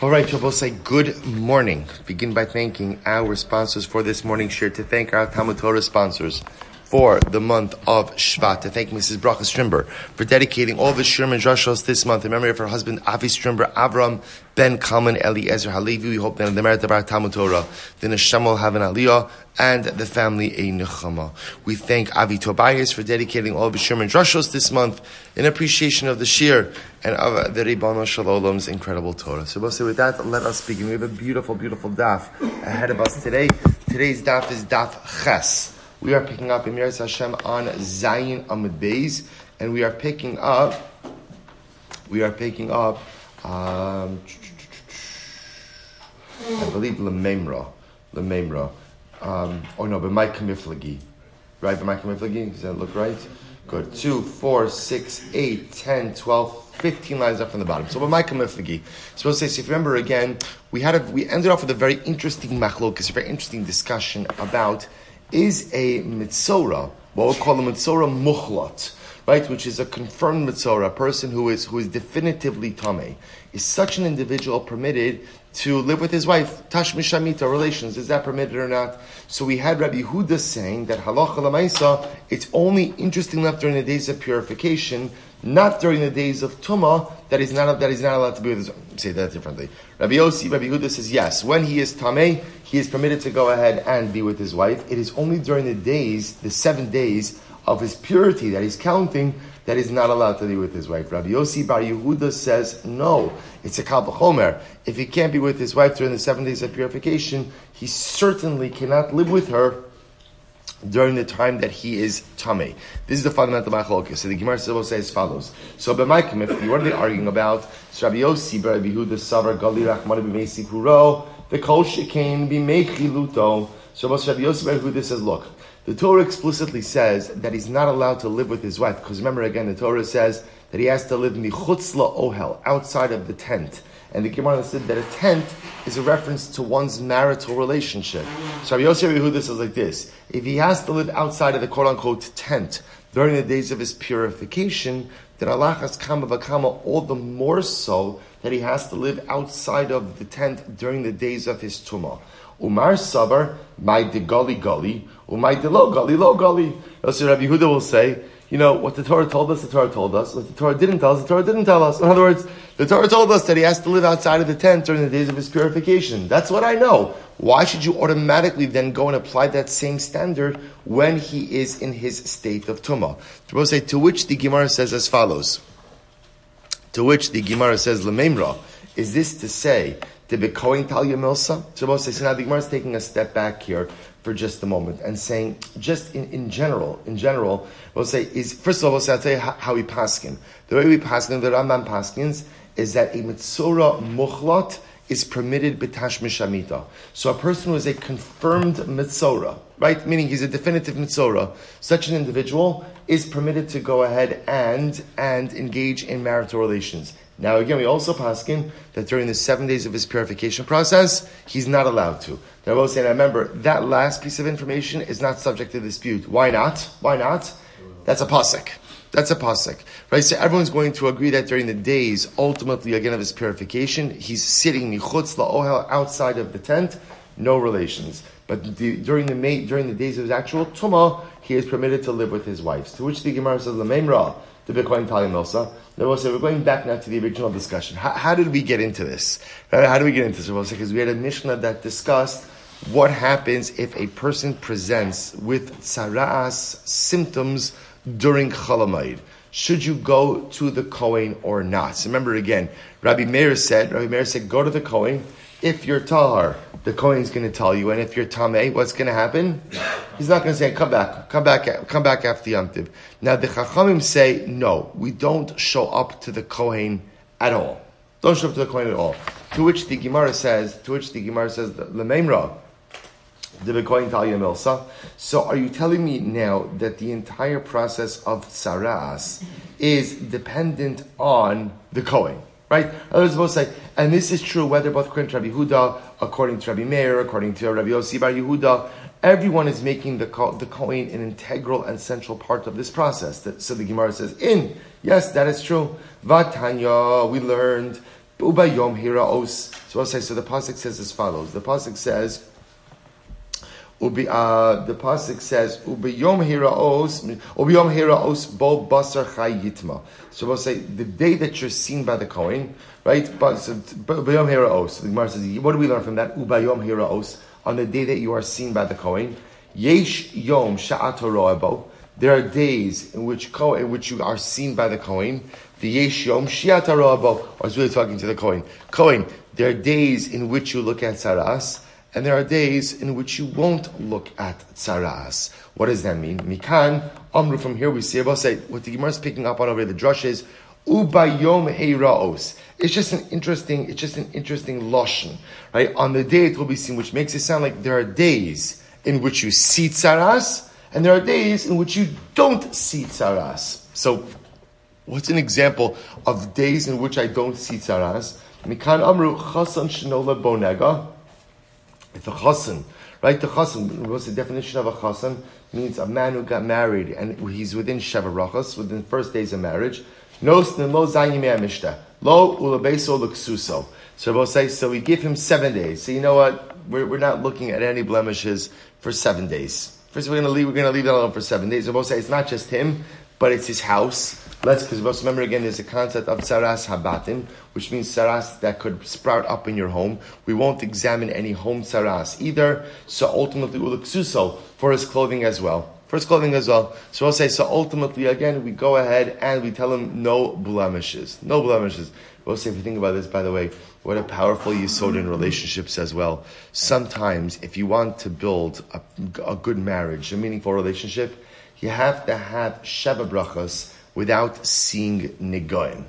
All right, Shabbos say good morning. Begin by thanking our sponsors for this morning's share. To thank our Talmud Torah sponsors for the month of Shvat. To thank Mrs. Bracha Strimber for dedicating all the Shirm and this month in memory of her husband Avi Strimber, Avram Ben Kalman Eliezer Halevi. We hope that in the merit of our Talmud Torah, the Neshama will have an Aliyah and the family a Nechama. We thank Avi Tobias for dedicating all the Shirm and this month in appreciation of the Shir and of uh, the Ribbana Shalom's incredible Torah. So, with that, let us begin. We have a beautiful, beautiful daf ahead of us today. Today's daf is daf Ches. We are picking up Emir Hashem on Zayin Amid Beis, and we are picking up, we are picking up, um, I believe Lememra, Lememra, um, oh no, but Mike Miflagi, right? But Mike Miflagi, does that look right? Good. Two, four, six, eight, ten, twelve. 15 lines up from the bottom. So, my kamiflagi? To say, so if you remember again, we had a, we ended off with a very interesting machlokas, a very interesting discussion about is a mitzora, what we call a mitzora muchlat, right, which is a confirmed mitzora, a person who is who is definitively tame. Is such an individual permitted to live with his wife, tash mishamita relations? Is that permitted or not? So we had Rabbi Huda saying that halacha lamaisa, it's only interesting enough during the days of purification, not during the days of tuma. That is not that is not allowed to be with his. Say that differently. Rabbi Yossi, Rabbi Huda says yes. When he is tameh, he is permitted to go ahead and be with his wife. It is only during the days, the seven days of his purity that he's counting, that he's not allowed to be with his wife. Rabbi Yossi Bar Yehuda says no. It's a kal If he can't be with his wife during the seven days of purification, he certainly cannot live with her during the time that he is tame. This is the fundamental machlokes. So the Gemara will say as follows. So b'maikim, if what are they arguing about? Rabbi Yossi, Rabbi Yehuda, Savar, Gali, Rachman, B'meisi, Kuro, the kol shekain b'meichi luto. So Rabbi Yossi, Rabbi Yehuda says, look, the Torah explicitly says that he's not allowed to live with his wife, because remember again, the Torah says that he has to live michutzla ohel, outside of the tent. And the Gemara said that a tent is a reference to one's marital relationship. So Rabbi Yosef Yehuda says like this: If he has to live outside of the quote unquote tent during the days of his purification, then Allah has come of kama all the more so that he has to live outside of the tent during the days of his tumah. Umar sabar, my de gully gully, umay de lo gully lo gully. Rabbi Yehuda will say, you know, what the Torah told us, the Torah told us. What the Torah didn't tell us, the Torah didn't tell us. In other words, the Torah told us that he has to live outside of the tent during the days of his purification. That's what I know. Why should you automatically then go and apply that same standard when he is in his state of tumah? say, to which the Gemara says as follows. To which the Gemara says, Lememra, is this to say, to be Kohen Talia Milsa? so the Gemara is taking a step back here for just a moment and saying, just in, in general, in general, we'll say is first of all, we'll say, I'll tell you how, how we paskin. The way we paskin, the Rambam paskins, is that a mitzora muchlat is permitted b'tash mishamita. So a person who is a confirmed mitzora, right, meaning he's a definitive mitzora, such an individual is permitted to go ahead and and engage in marital relations. Now again, we also paskin that during the seven days of his purification process, he's not allowed to. Now, I will say, remember that last piece of information is not subject to dispute. Why not? Why not? That's a pasuk. That's a pasuk, right? So everyone's going to agree that during the days, ultimately again of his purification, he's sitting michutz la'ohel outside of the tent, no relations. But the, during the during the days of his actual tumah, he is permitted to live with his wives. To which the Gemara says, "Lamemra." To b'Kohen Tali Milsa. Say we're going back now to the original discussion. How, how did we get into this? How do we get into this? Because we had a Mishnah that discussed what happens if a person presents with tzaraas symptoms during Chalamayid. Should you go to the Kohen or not? So remember again, Rabbi Meir said, Rabbi Meir said, go to the Kohen. If you're Tahar, the Kohen's going to tell you. And if you're Tameh, what's going to happen? He's not going to say, come back, come back, come back after Yom Tiv. Now the Chachamim say, no, we don't show up to the Kohen at all. Don't show up to the Kohen at all. To which the Gemara says, to which the Gemara says, Lememra, the Bekoin Talia Milsa. So are you telling me now that the entire process of Saras is dependent on the Kohen? Right? I was supposed to say, and this is true whether both according to Rabbi Huda, according to Rabbi Meir, according to Rabbi Yossi Bar Yehuda, everyone is making the the Kohen an integral and central part of this process. So the Gemara says, in, yes, that is true. Vatanya, we learned, Ubayom Hiraos, So I'll say, so the Pasuk says as follows. The Pasuk says, Ubi, uh, the pasuk says, "Ubiyom hiraos, ubiyom hiraos bo basar chay yitma." So we'll say the day that you're seen by the Kohen, right? But so, ubiyom hiraos. The Gemara says, what do we learn from that? Ubayom hiraos on the day that you are seen by the Kohen. Yesh yom sha'at There are days in which in which you are seen by the Kohen. The yesh yom shiat I was really talking to the Kohen. Kohen. There are days in which you look at saras and there are days in which you won't look at tzaras. What does that mean? Mikan, Amru, from here we see about say, what the Gemara is picking up on over the drush is, Ubayom Heiraos. It's just an interesting, it's just an interesting lashon, right? On the day it will be seen, which makes it sound like there are days in which you see tzaras, and there are days in which you don't see tzaras. So, what's an example of days in which I don't see tzaras? Mikan Amru Chasan Shinola Bonega. It's a chassan, right? The chassan, what's the definition of a chassan? Means a man who got married and he's within Sheva Brachas, within first days of marriage. Lo ulabeso luksuso. So we'll say, so we give him seven days. So you know what? We're, we're not looking at any blemishes for seven days. First, we're going to leave. We're going to leave that alone for seven days. So we'll say it's not just him, but it's his house. Let's, because let's remember again, there's a concept of saras habatim, which means saras that could sprout up in your home. We won't examine any home saras either. So ultimately, uluksuso for his clothing as well. For his clothing as well. So we'll say, so ultimately, again, we go ahead and we tell him no blemishes. No blemishes. We'll say, if you think about this, by the way, what a powerful yisod in relationships as well. Sometimes, if you want to build a, a good marriage, a meaningful relationship, you have to have sheva brachas without seeing nigoim.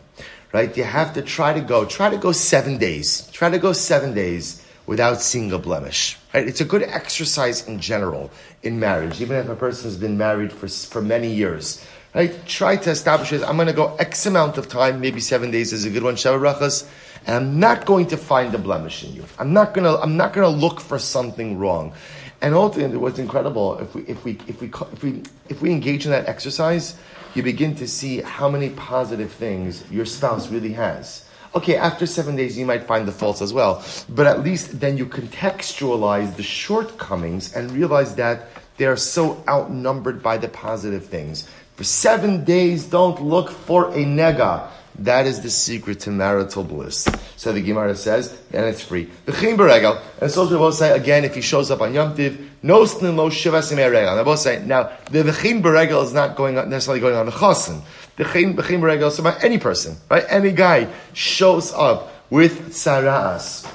Right? You have to try to go, try to go seven days. Try to go seven days without seeing a blemish. Right? It's a good exercise in general in marriage, even if a person has been married for, for many years. Right? Try to establish it. I'm going to go X amount of time, maybe seven days is a good one, Brachas, and I'm not going to find a blemish in you. I'm not going to, I'm not going to look for something wrong. And ultimately, what's incredible, if we, if we, if we, if we, if we engage in that exercise, you begin to see how many positive things your spouse really has. Okay, after seven days, you might find the faults as well, but at least then you contextualize the shortcomings and realize that they are so outnumbered by the positive things. For seven days, don't look for a nega. That is the secret to marital bliss. So the Gemara says, and it's free. The chim beregel, and so will say again, if he shows up on Yom Tiv, no snin lo shivas regel. And I both say, now, the chim beregel is not going on, necessarily going on the chosin. The chim beregel is about any person, right? Any guy shows up with tzaras,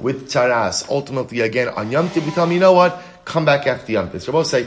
with tzaras, ultimately again on Yom Tiv, we tell him, you know what? Come back after Yom Tiv. So both say,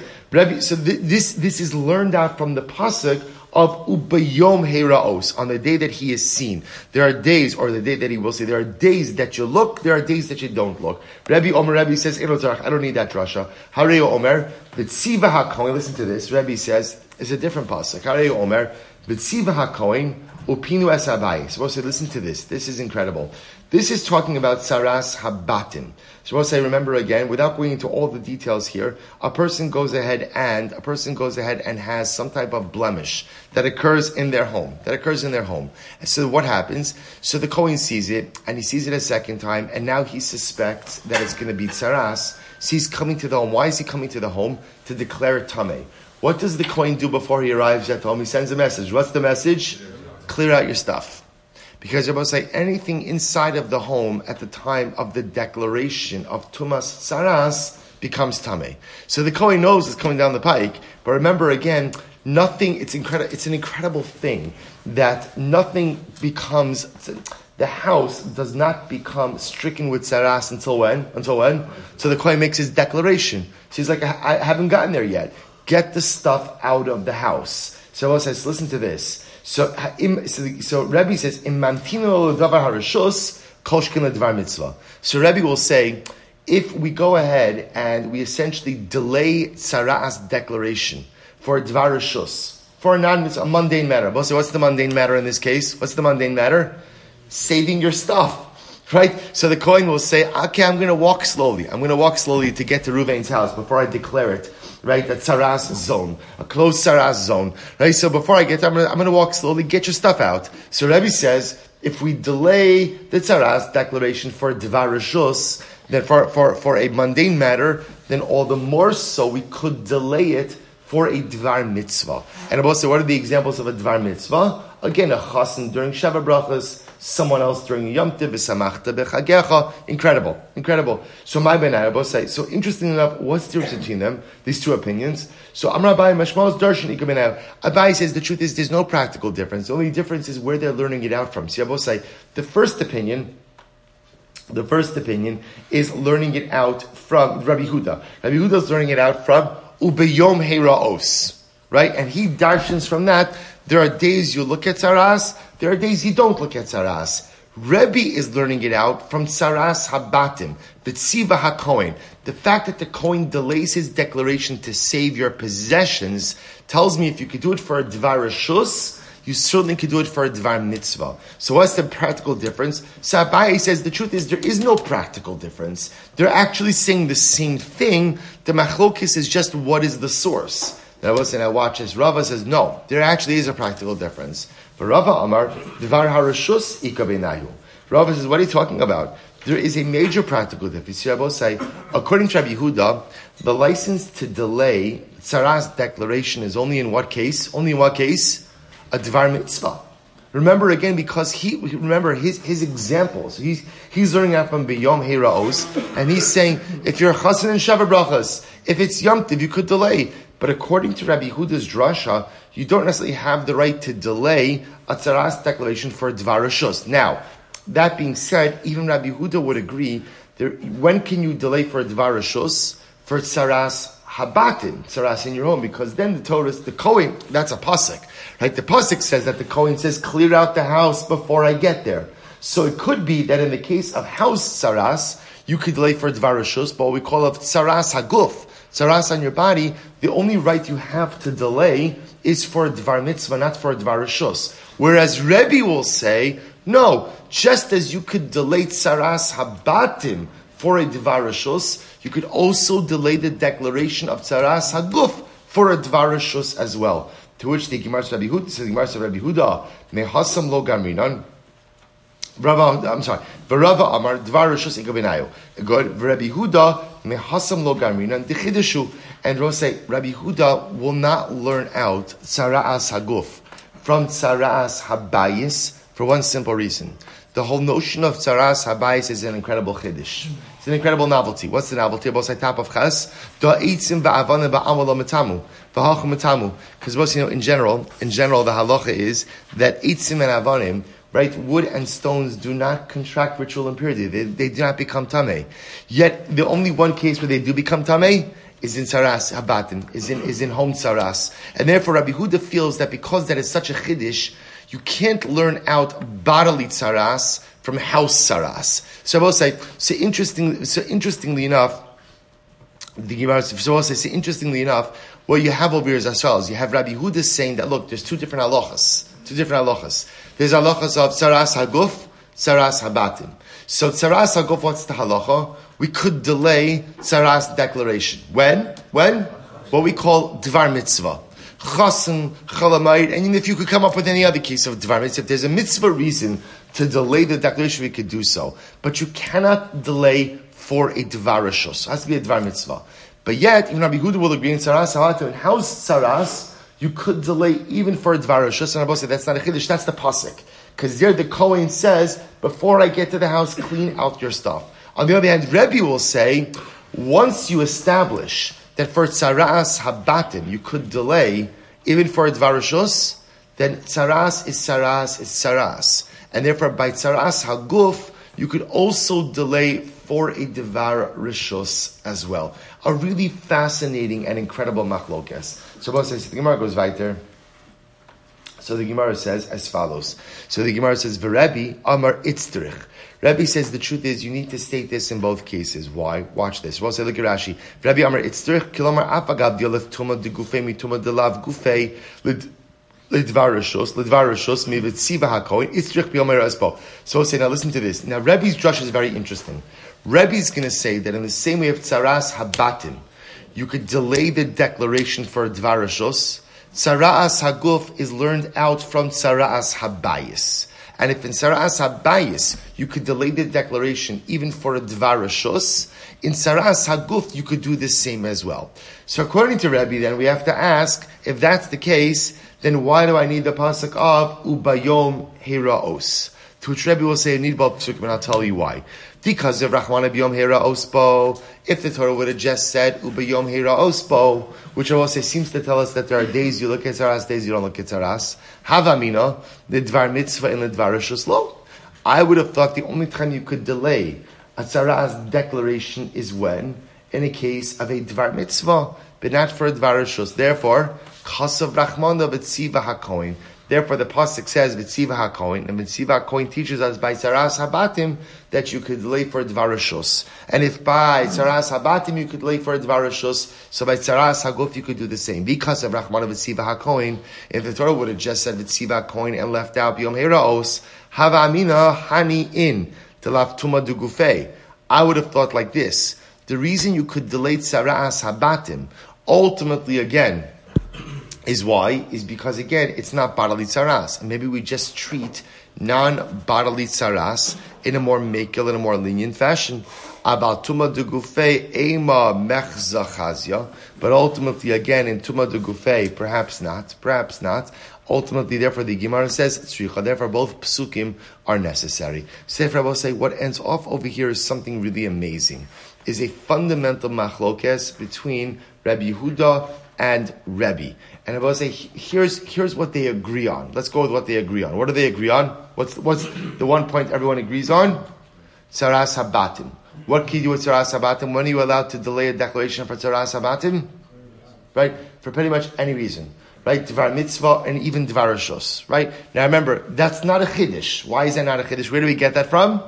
so this, this is learned out from the pasuk of Ubayom Heraos, on the day that he is seen. There are days, or the day that he will see, there are days that you look, there are days that you don't look. Rabbi Omer, Rabbi says, I don't need that drasha. Hareo Omer, Vitziva HaKoin, listen to this, Rabbi says, it's a different pasuk. Hareo Omer, Vitziva HaKoin, Upinu Es So say, listen to this, this is incredible. This is talking about Saras Habatim. So once I remember again, without going into all the details here, a person goes ahead and a person goes ahead and has some type of blemish that occurs in their home. That occurs in their home. And so what happens? So the Kohen sees it, and he sees it a second time, and now he suspects that it's going to be Saras. So he's coming to the home. Why is he coming to the home? To declare Tameh. What does the Kohen do before he arrives at home? He sends a message. What's the message? Clear out your stuff. Because Rabbi say anything inside of the home at the time of the declaration of Tumas Saras becomes Tame. So the Kohen knows it's coming down the pike, but remember again, nothing, it's incredible, it's an incredible thing that nothing becomes, the house does not become stricken with Saras until when? Until when? So the Kohen makes his declaration. So he's like, I, I haven't gotten there yet. Get the stuff out of the house. So Allah says, listen to this. So, so, so Rebbe says, "In mantino davar harishos koshkin dvar mitzvah." So Rebbe will say, if we go ahead and we essentially delay tzaraas declaration for dvar rishos, for a non a mundane matter. So what's the mundane matter in this case? What's the mundane matter? Saving your stuff. Right? So the coin will say, okay, I'm going to walk slowly. I'm going to walk slowly to get to Ruvain's house before I declare it right? A tzaras zone, a closed tzaras zone, right? So before I get there, I'm gonna, I'm gonna walk slowly, get your stuff out. So Rebbe says, if we delay the tzaras declaration for dvar rishus, then for, for, for a mundane matter, then all the more so we could delay it for a dvar mitzvah. And said, what are the examples of a dvar mitzvah? Again, a chassan during Sheva brachas, someone else during Yom Tiv, v'samachta b'chagecha. Incredible, incredible. So my ben say, so interesting enough, what's the difference between them, these two opinions? So Amr Abai Mashmal's Darshan Ikaben Abai says the truth is there's no practical difference. The only difference is where they're learning it out from. See, Abba say, the first opinion, the first opinion is learning it out from Rabbi Huda. Rabbi Huda is learning it out from Ubeyom Heiraos, right? And he darshans from that. There are days you look at Saras, there are days you don't look at Saras. Rebbe is learning it out from Saras Habatim, the Tziva. The fact that the Kohen delays his declaration to save your possessions tells me if you could do it for a Dvar Rishus, you certainly could do it for a Dvar Mitzvah. So what's the practical difference? So Abaye says the truth is there is no practical difference. They're actually saying the same thing. The Machlokis is just what is the source. Now listen, I watch this. Rava says no, there actually is a practical difference. But Rava Amar, Dvar Harashus Ikabenayu. Rava says, what are you talking about? There is a major practical difference. say, according to Rabbi Yehuda, the license to delay Tzara's declaration is only in what case? Only in what case? a Dvar Mitzvah. Remember again, because he remember his his examples. He's he's learning out from Biyom Heiraos, and he's saying if you're Chassan and Sheva Brachas, if it's Yom Tiv, you could delay. But according to Rabbi Huda's drasha, you don't necessarily have the right to delay a tzaras declaration for Dvar Rishus. Now, that being said, even Rabbi Huda would agree. There, when can you delay for a Dvar Rishus? For tzaras habatim, tzaras in your home, because then the Torah, the Kohen, that's a pasuk. Right? The pasuk says that the Kohen says, "Clear out the house before I get there." So it could be that in the case of house saras, you could delay for dvarashus, but we call it saras haguf, saras on your body. The only right you have to delay is for dvar mitzvah, not for Dvar dvarashus. Whereas Rebbe will say, no, just as you could delay saras habatim for a Dvar dvarashus, you could also delay the declaration of saras haguf for a Dvar dvarashus as well. To which the Gemara Rabbi Huda says, Gemara Rabbi Huda, mehasam lo gaminan. Rava, I'm sorry. Varava Amar Dvar Rishus. Good. Rabbi Huda mehasam lo gaminan dichidishu. And Rava say Rabbi Huda will not learn out tzaraas haguf from tzaraas habayis for one simple reason. The whole notion of tzaras habayis is an incredible chiddush. It's an incredible novelty. What's the novelty? About top of chas, da eitzim ba'avana ba'amala matamu, v'hachum matamu. Because you know, in general, in general, the halacha is that eitzim and avanim, right, wood and stones do not contract ritual impurity. They, they do not become tamei. Yet the only one case where they do become tamei is in saras habatim, is in is in home saras, and therefore Rabbi Huda feels that because that is such a chiddush you can't learn out bodily tsaras from house tsaras. So I will say, so interesting, so interestingly enough, the Gemara, so I will say, so interestingly enough, what you have over here is as follows. You have Rabbi Huda saying that, look, there's two different halachas. Two different halachas. There's halachas of tsaras haguf, tsaras habatim. So tsaras haguf, what's the halacha? We could delay tsaras declaration. When? When? What we call dvar mitzvah chasen, chalamayit, and if you could come up with any other case of dvar mitzvah, if there's a mitzvah reason to delay the declaration, we could do so. But you cannot delay for a dvar rishos. It has to be a dvar mitzvah. But yet, even Rabbi Huda will agree in saras halata, in house saras, you could delay even for a dvar rishos. And said that's not a chiddush, that's the pasuk. Because there the Kohen says, before I get to the house, clean out your stuff. On the other hand, Rebbe will say, once you establish that for tzaras habatim you could delay even for dvarashos, then tzaras is tzaras is tzaras, and therefore by tzaras haguf you could also delay for a devar rishos as well. A really fascinating and incredible machlokes. So, the Gemara goes weiter. So the Gemara says as follows. So the Gemara says, "V'Rebbe Amar Itzterich." Rebbe says the truth is you need to state this in both cases. Why? Watch this. We'll say, look at Rashi. Rebbe Amar Itzterich Kilomar Afagav Dileth Tuma de Gufei Mi Tuma de Lav Gufei Lidvarashos Lidvarashos Mi Vitziva Hakoin Itzterich Biomer Espo. So say now listen to this. Now Rebbe's drush is very interesting. Rebbe's going to say that in the same way of Tzaras Habatim, you could delay the declaration for a Dvarashos Tzara'as Haguf is learned out from Tzara'as Habayis. And if in Saras Habayis you could delay the declaration even for a Dvarashus, in Saras Haguf you could do the same as well. So according to Rebbe, then we have to ask if that's the case, then why do I need the pasuk of Ubayom Heraos? To which Rebbe will say, I need both psukim, and I'll tell you why. Because of Rahman Biyom Hera if the Torah would have just said Ubayom Hera which I will say seems to tell us that there are days you look at Zaras, days you don't look at Zaras. Havamina, the Dvar Mitzvah and the Dvar Rishus I would have thought the only time you could delay a Zaras declaration is when, in a case of a Dvar Mitzvah, but not for a Dvar. Therefore, Chasav Rahman of Etziva HaKoin. Therefore, the pasuk says Vitziva HaKoin, and Vitziva HaKoin teaches us by Saras Habatim that you could lay for Dvarashus. And if by Saras Habatim you could lay for Dvarashus, so by Saras Haguf you could do the same. Because of Rahman of Vitziva HaKoin, if the Torah would have just said Vitziva HaKoin and left out Yom Heraos, Hava Amina Hani in, Telaf Tuma Dugufe. I would have thought like this. The reason you could delay Saras Habatim, ultimately again, is why? Is because again, it's not bodily tzaras. And maybe we just treat non-bodily tzaras in a more makel, in a more lenient fashion. About tuma de gufe ema mechzachazia. But ultimately, again, in tuma de gufe, perhaps not, perhaps not. Ultimately, therefore, the Gemara says tzricha. Therefore, both psukim are necessary. Sefer will say what ends off over here is something really amazing. Is a fundamental machlokes between Rabbi Yehuda and Rebbe. And I will say, here's, here's what they agree on. Let's go with what they agree on. What do they agree on? What's, what's the one point everyone agrees on? Tzaras Habatim. What can you do with Tzaras Habatim? When are you allowed to delay a declaration for Tzaras Habatim? Right? For pretty much any reason. Right? Dvar mitzvah and even Dvar Rishos. Right? Now remember, that's not a Chiddush. Why is that not a Chiddush? Where do we get that from?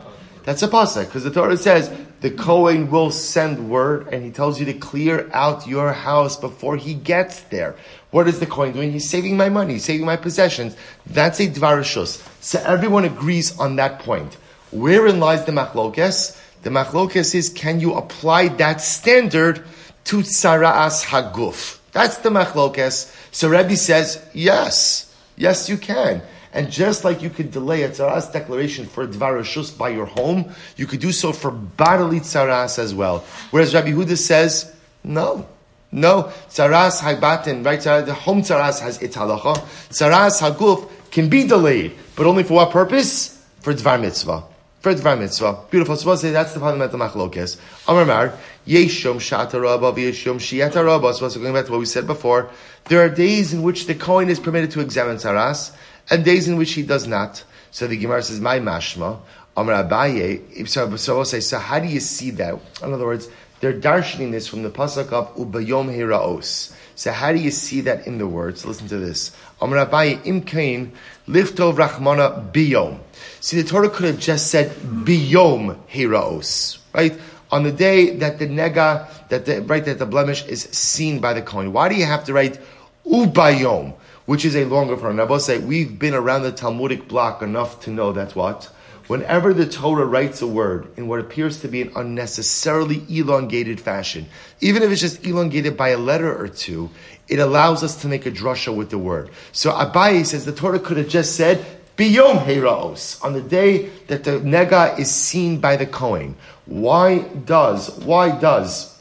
That's a pasuk because the Torah says the Kohen will send word and he tells you to clear out your house before he gets there. What is the Kohen doing? He's saving my money, he's saving my possessions. That's a dvarashus. So everyone agrees on that point. Wherein lies the machlokes? The machlokes is can you apply that standard to tsara'as haguf? That's the machlokes. So Rebbe says yes. Yes, you can. And just like you could delay a tzaras declaration for dvarashus by your home, you could do so for bodily tzaras as well. Whereas Rabbi Huda says, no. No, tzaras hagbatin, right? The home tzaras has its halacha. Tzaras haguf can be delayed, but only for what purpose? For dvar mitzvah. For dvar mitzvah. Beautiful. So say that's the fundamental machlokes. Amar Mar, yeshom shatarabah, yeshom shiatarabah. So going back to what we said before, there are days in which the Kohen is permitted to examine tzaras, and days in which he does not. So the Gemara says, "My mashma." Amar Abaye. So, so we'll say, so how do you see that? In other words, they're darshaning this from the pasuk of Ubayom Heraos. So how do you see that in the words? Listen to this. Amar Abaye Imkain Liftov Rachmana Biyom. See, the Torah could have just said Biyom Heraos, right? On the day that the nega, that the right that the blemish is seen by the Kohen. Why do you have to write Ubayom? Which is a longer form. Now, say we've been around the Talmudic block enough to know that what whenever the Torah writes a word in what appears to be an unnecessarily elongated fashion, even if it's just elongated by a letter or two, it allows us to make a drasha with the word. So Abaye says the Torah could have just said Biyom Heraos on the day that the nega is seen by the Kohen. Why does why does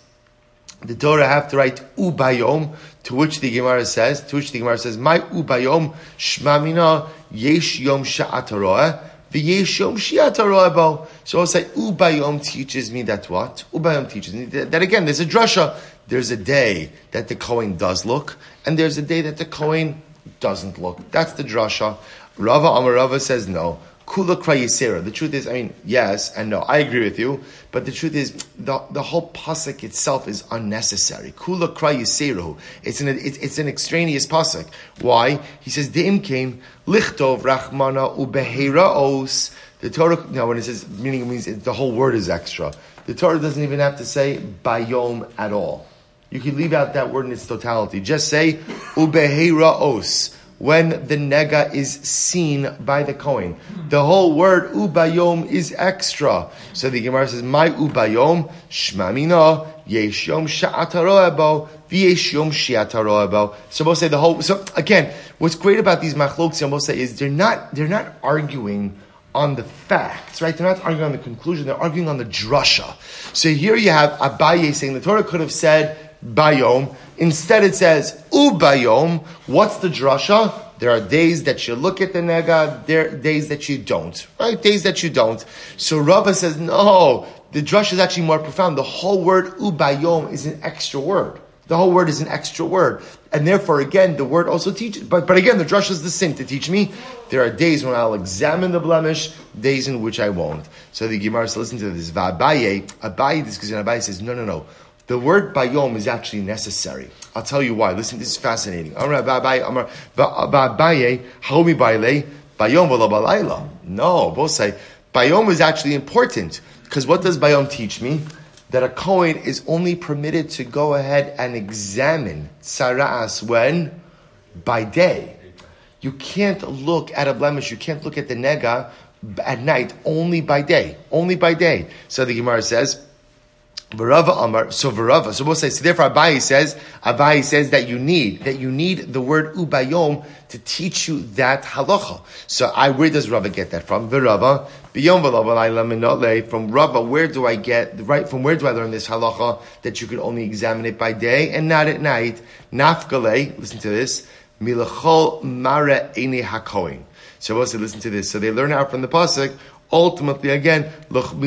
the Torah have to write ubayom, to which the Gemara says, to which the Gemara says, my ubayom shmamina yesh yom sha'ataroah, v'yesh yom bo. So I'll say ubayom teaches me that what? Ubayom teaches me that, that again, there's a drasha. There's a day that the Kohen does look, and there's a day that the Kohen doesn't look. That's the drasha. Rava Amarava says no. Kula krayisera. The truth is, I mean, yes and no. I agree with you, but the truth is, the, the whole pasuk itself is unnecessary. Kula krayisera. It's an it's, it's an extraneous pasuk. Why? He says deim came lichtov rachmana ubehera os. The Torah, now when it says meaning, it means it, the whole word is extra. The Torah doesn't even have to say bayom at all. You can leave out that word in its totality. Just say ubehera os when the nega is seen by the Kohen. The whole word ubayom is extra. So the Gemara says, My ubayom, shmamina, yeshom sha'ataroebo. v'yesh yom shiat So both say the whole. So again, what's great about these machloks, both say, is they're not they're not arguing on the facts, right? They're not arguing on the conclusion. They're arguing on the drasha. So here you have Abaye saying the Torah could have said bayom. Instead, it says ubayom. What's the drasha? There are days that you look at the nega, there are days that you don't, right? Days that you don't. So Rava says, no, the drush is actually more profound. The whole word ubayom is an extra word. The whole word is an extra word. And therefore, again, the word also teaches, but, but again, the drush is the sin to teach me. There are days when I'll examine the blemish, days in which I won't. So the Gemara says, listen to this. Va'abaye, Abaye, this because Abaye says, no, no, no. The word bayom is actually necessary. I'll tell you why. Listen, this is fascinating. No, both say bayom is actually important because what does bayom teach me? That a Kohen is only permitted to go ahead and examine sara'as when? By day. You can't look at a blemish, you can't look at the nega at night, only by day. Only by day. So the Gemara says, Amar, so so we'll say, so therefore Abayi says, Abayi says that you need, that you need the word ubayom to teach you that halacha. So I, where does Rava get that from? Varava, biyom from Rava, where do I get, right, from where do I learn this halacha that you could only examine it by day and not at night? Nafgale, listen to this, milachol mare ene hakoin. So we'll say, listen to this. So they learn out from the pasuk, ultimately again from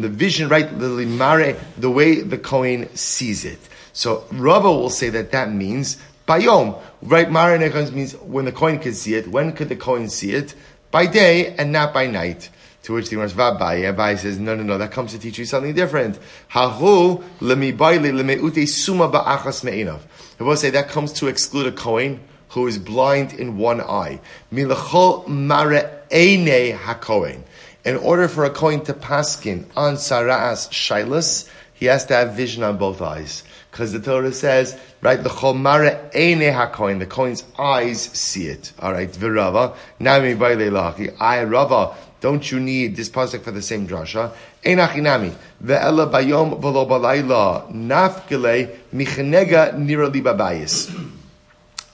the vision right the the way the coin sees it so Rava will say that that means bayom right mare means when the coin can see it when could the coin see it by day and not by night to which the Gemara Vabai, Abai says, no, no, no, that comes to teach you something different. Hahu lemi baile lemi ute suma ba'achas me'inav. I will say that comes to exclude a coin who is blind in one eye. Milachol mare Eine. In order for a Kohen to paskin on Sara'as Shilas, he has to have vision on both eyes. Because the Torah says, right, the Chomara Eine HaKohen, the coin's eyes see it. Alright, Virava, Nami Baile Lachi, I Rava, don't you need this pasuk for the same drasha? Einachinami ve'ela bayom v'lo balayla nafgele michenega nira libabayis.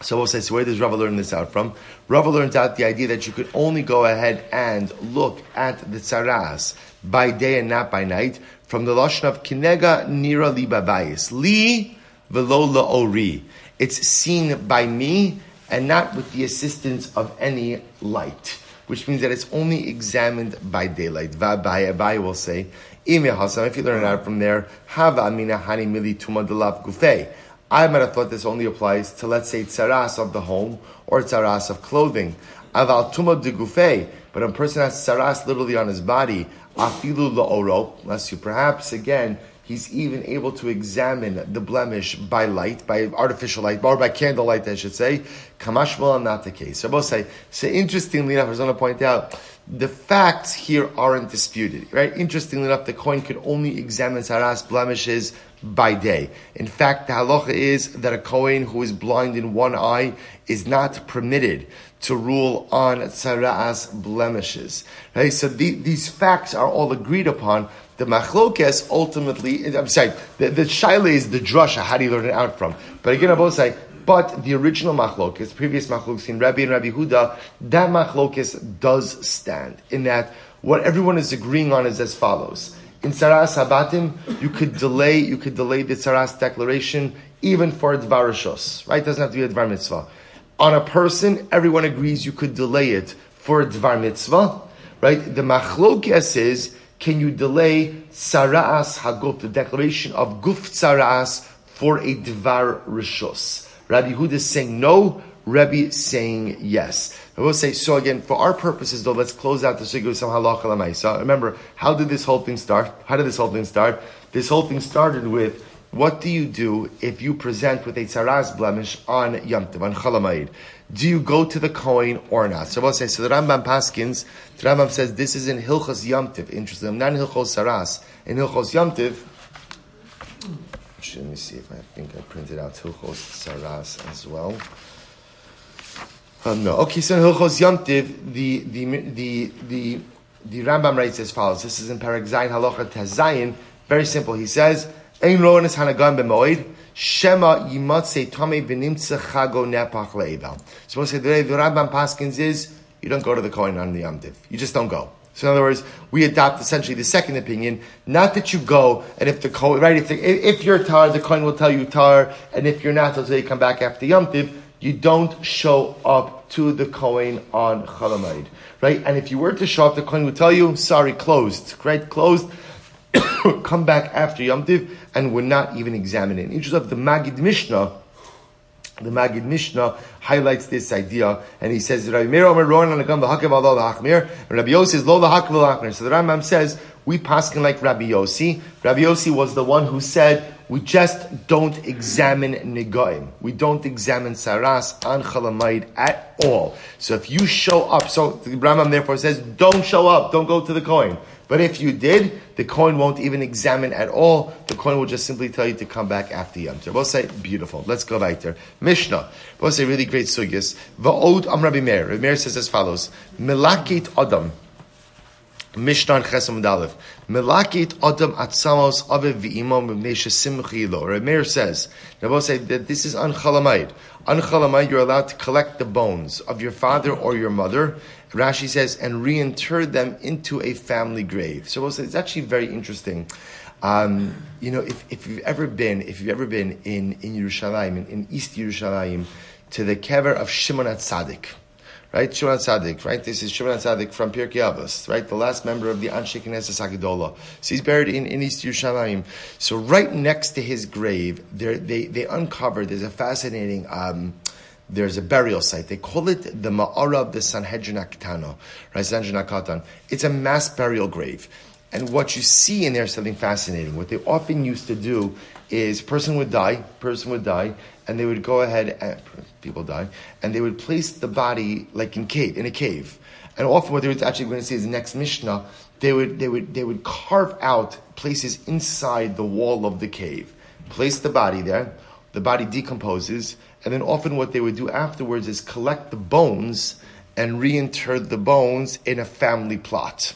So we'll say, so where does Rava learn this out from? Rava learns out the idea that you could only go ahead and look at the tzaras by day and not by night from the lashon of kinega nira li babayis li velo ori. It's seen by me and not with the assistance of any light, which means that it's only examined by daylight. Vabai Abai will say, if you learn it out from there, hava amina hani mili tuma gufei. I might have thought this only applies to, let's say, tzaras of the home or tzaras of clothing. Aval tuma de gufei, but a person has tzaras literally on his body. Afilu la'oro, unless you perhaps, again, he's even able to examine the blemish by light, by artificial light, or by candlelight, I should say. Kamashmal, not the case. So both say, so interestingly enough, I was going to point out, the facts here aren't disputed, right? Interestingly enough, the coin could only examine saras blemishes by day. In fact, the halacha is that a Kohen who is blind in one eye is not permitted to rule on tzara'as blemishes. Right? So the, these facts are all agreed upon. The machlokes ultimately, I'm sorry, the, the shaila is the drasha, how do you learn it out from? But again, I both say, but the original machlokes, previous machlokes in Rabbi and Rabbi Huda, that machlokes does stand in that what everyone is agreeing on is as follows in Saras Habatim, you could delay, you could delay the Saras declaration even for a Dvarashos, right? It doesn't have to be a Dvar Mitzvah. On a person, everyone agrees you could delay it for a Dvar Mitzvah, right? The Machlokes is, can you delay Saras Haguf, the declaration of Guf Saras for a Dvar Rishos? Rabbi Huda is saying no, Rabbi saying yes. I will say, so again, for our purposes though, let's close out the Shigu some halacha lamaisa. Remember, how did this whole thing start? How did this whole thing start? This whole thing started with, what do you do if you present with a tzaraz blemish on Yom Tov, on Chalamayid? Do you go to the Kohen or not? So we'll say, so the Rambam Paskins, the Rambam says this is in Hilchos Yom Tov, interesting, not in Hilchos Saras. In Hilchos Yom Tov, let me see if I think I printed out Hilchos Saras as well. Um, no. Okay, so Hilchos Yomtiv, the, the, the, the, the Rambam writes as follows. This is in Parak Zayin Halacha Tazayin. Very simple. He says, Ein roan is hanagan b'moed. Shema yimatse tame v'nimtze chago nepach le'evel. So we'll the Rambam Paskins is, you don't go to the coin on the Yom Tiv. You just don't go. So in other words, we adopt essentially the second opinion, not that you go and if the coin, right, if, the, if you're tar, the coin will tell you tar, and if you're not, they'll you come back after Yom Tiv, you don't show up to the coin on Chalamayid, right? And if you were to show up, the coin would tell you, sorry, closed, right? Closed. come back after Yom Tiv and would not even examine it. In interest of the Magid Mishnah, the Magid Mishnah highlights this idea, and he says, Rabbi Meir Omer Ron and Rabbi Yossi says, Lo Lahakmir. So the Rambam says, we paskin like Rabbi Yossi. Rabbi Yossi was the one who said, we just don't examine Nigoim. We don't examine Saras on Chalamayid at all. So if you show up, so the Rambam therefore says, don't show up, don't go to the coin. But if you did, the coin won't even examine at all. The coin will just simply tell you to come back after Yom Tov. We'll say, beautiful. Let's go right there. Mishnah. We'll say really great sugyas. Va'od am Rabbi Meir. Rabbi Meir says as follows. Melakit Adam. Mishnah Chesam Dalif. Melakit Adam Atzamos Aviv V'imam Mibnei Shesimchi Lo. Rabbi Meir says, Rabbi say that this is Anchalamayid. Anchalamayid, you're allowed to collect the bones of your father or your mother Rashi says, and reinter them into a family grave. So we'll say it's actually very interesting. Um, you know, if, if you've ever been, if you've ever been in, in Yerushalayim, in, in East Yerushalayim, to the kever of Shimon HaTzadik, right? Shimon HaTzadik, right? This is Shimon HaTzadik from Pirkei Avos, right? The last member of the Anshe Knesset Hagedolah. So he's buried in, in East Yerushalayim. So right next to his grave, they, they uncovered, there's a fascinating, um, there's a burial site. They call it the Ma'ara of the Sanhedrin Akitano, right? Sanhedrin Akatan. It's a mass burial grave. And what you see in there is something fascinating. What they often used to do is person would die, person would die, and they would go ahead and people die, and they would place the body like in cave in a cave. And often what they were actually going to see is the next Mishnah, they would they would they would carve out places inside the wall of the cave, place the body there, the body decomposes, and then often what they would do afterwards is collect the bones and reinter the bones in a family plot.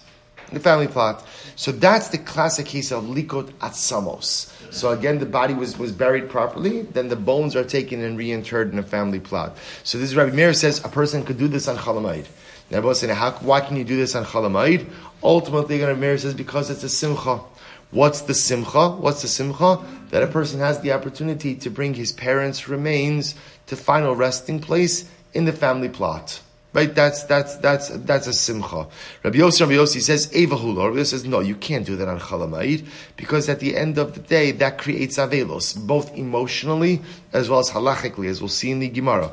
The family plot. So that's the classic case of likot atzamos. So again, the body was, was buried properly, then the bones are taken and reinterred in a family plot. So this Rabbi Meir says a person could do this on Chalamayid. Now, saying, how, why can you do this on Chalamayid? Ultimately, Rabbi Meir says because it's a simcha. What's the simcha? What's the simcha? That a person has the opportunity to bring his parents' remains to final resting place in the family plot. Right? That's that's that's that's a simcha. Rabbi Yossi, Rabbi Yossi says Eva Evahula. Rabbi Yossi says no, you can't do that on Chalamayid because at the end of the day that creates avelos, both emotionally as well as halachically, as we'll see in the Gemara.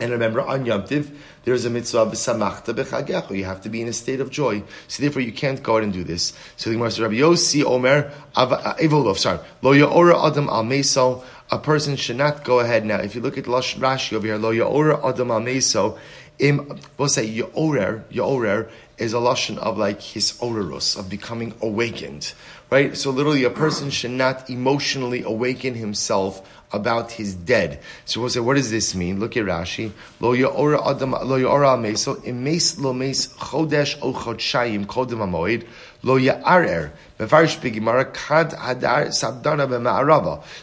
And remember, on Yom Tiv, there's a mitzvah of samachta. You have to be in a state of joy. So therefore, you can't go out and do this. So the Gemara says, Rabbi Yossi Omer, uh, Evolov, sorry, Lo Ya'ora Adam Al Meso, a person should not go ahead now. If you look at Rashi over here, Lo Ya'ora Adam Al Meso, im, we'll say Ya'orer, Ya'orer is a lashon of like his orerus, of becoming awakened. Right? So literally, a person should not emotionally awaken himself about his dead. So we'll say, what does this mean? Look at Rashi. Lo ya'ora adam, lo ya'ora meso, imes lo mes chodesh o chodshayim kodem amoid, lo ya'arer.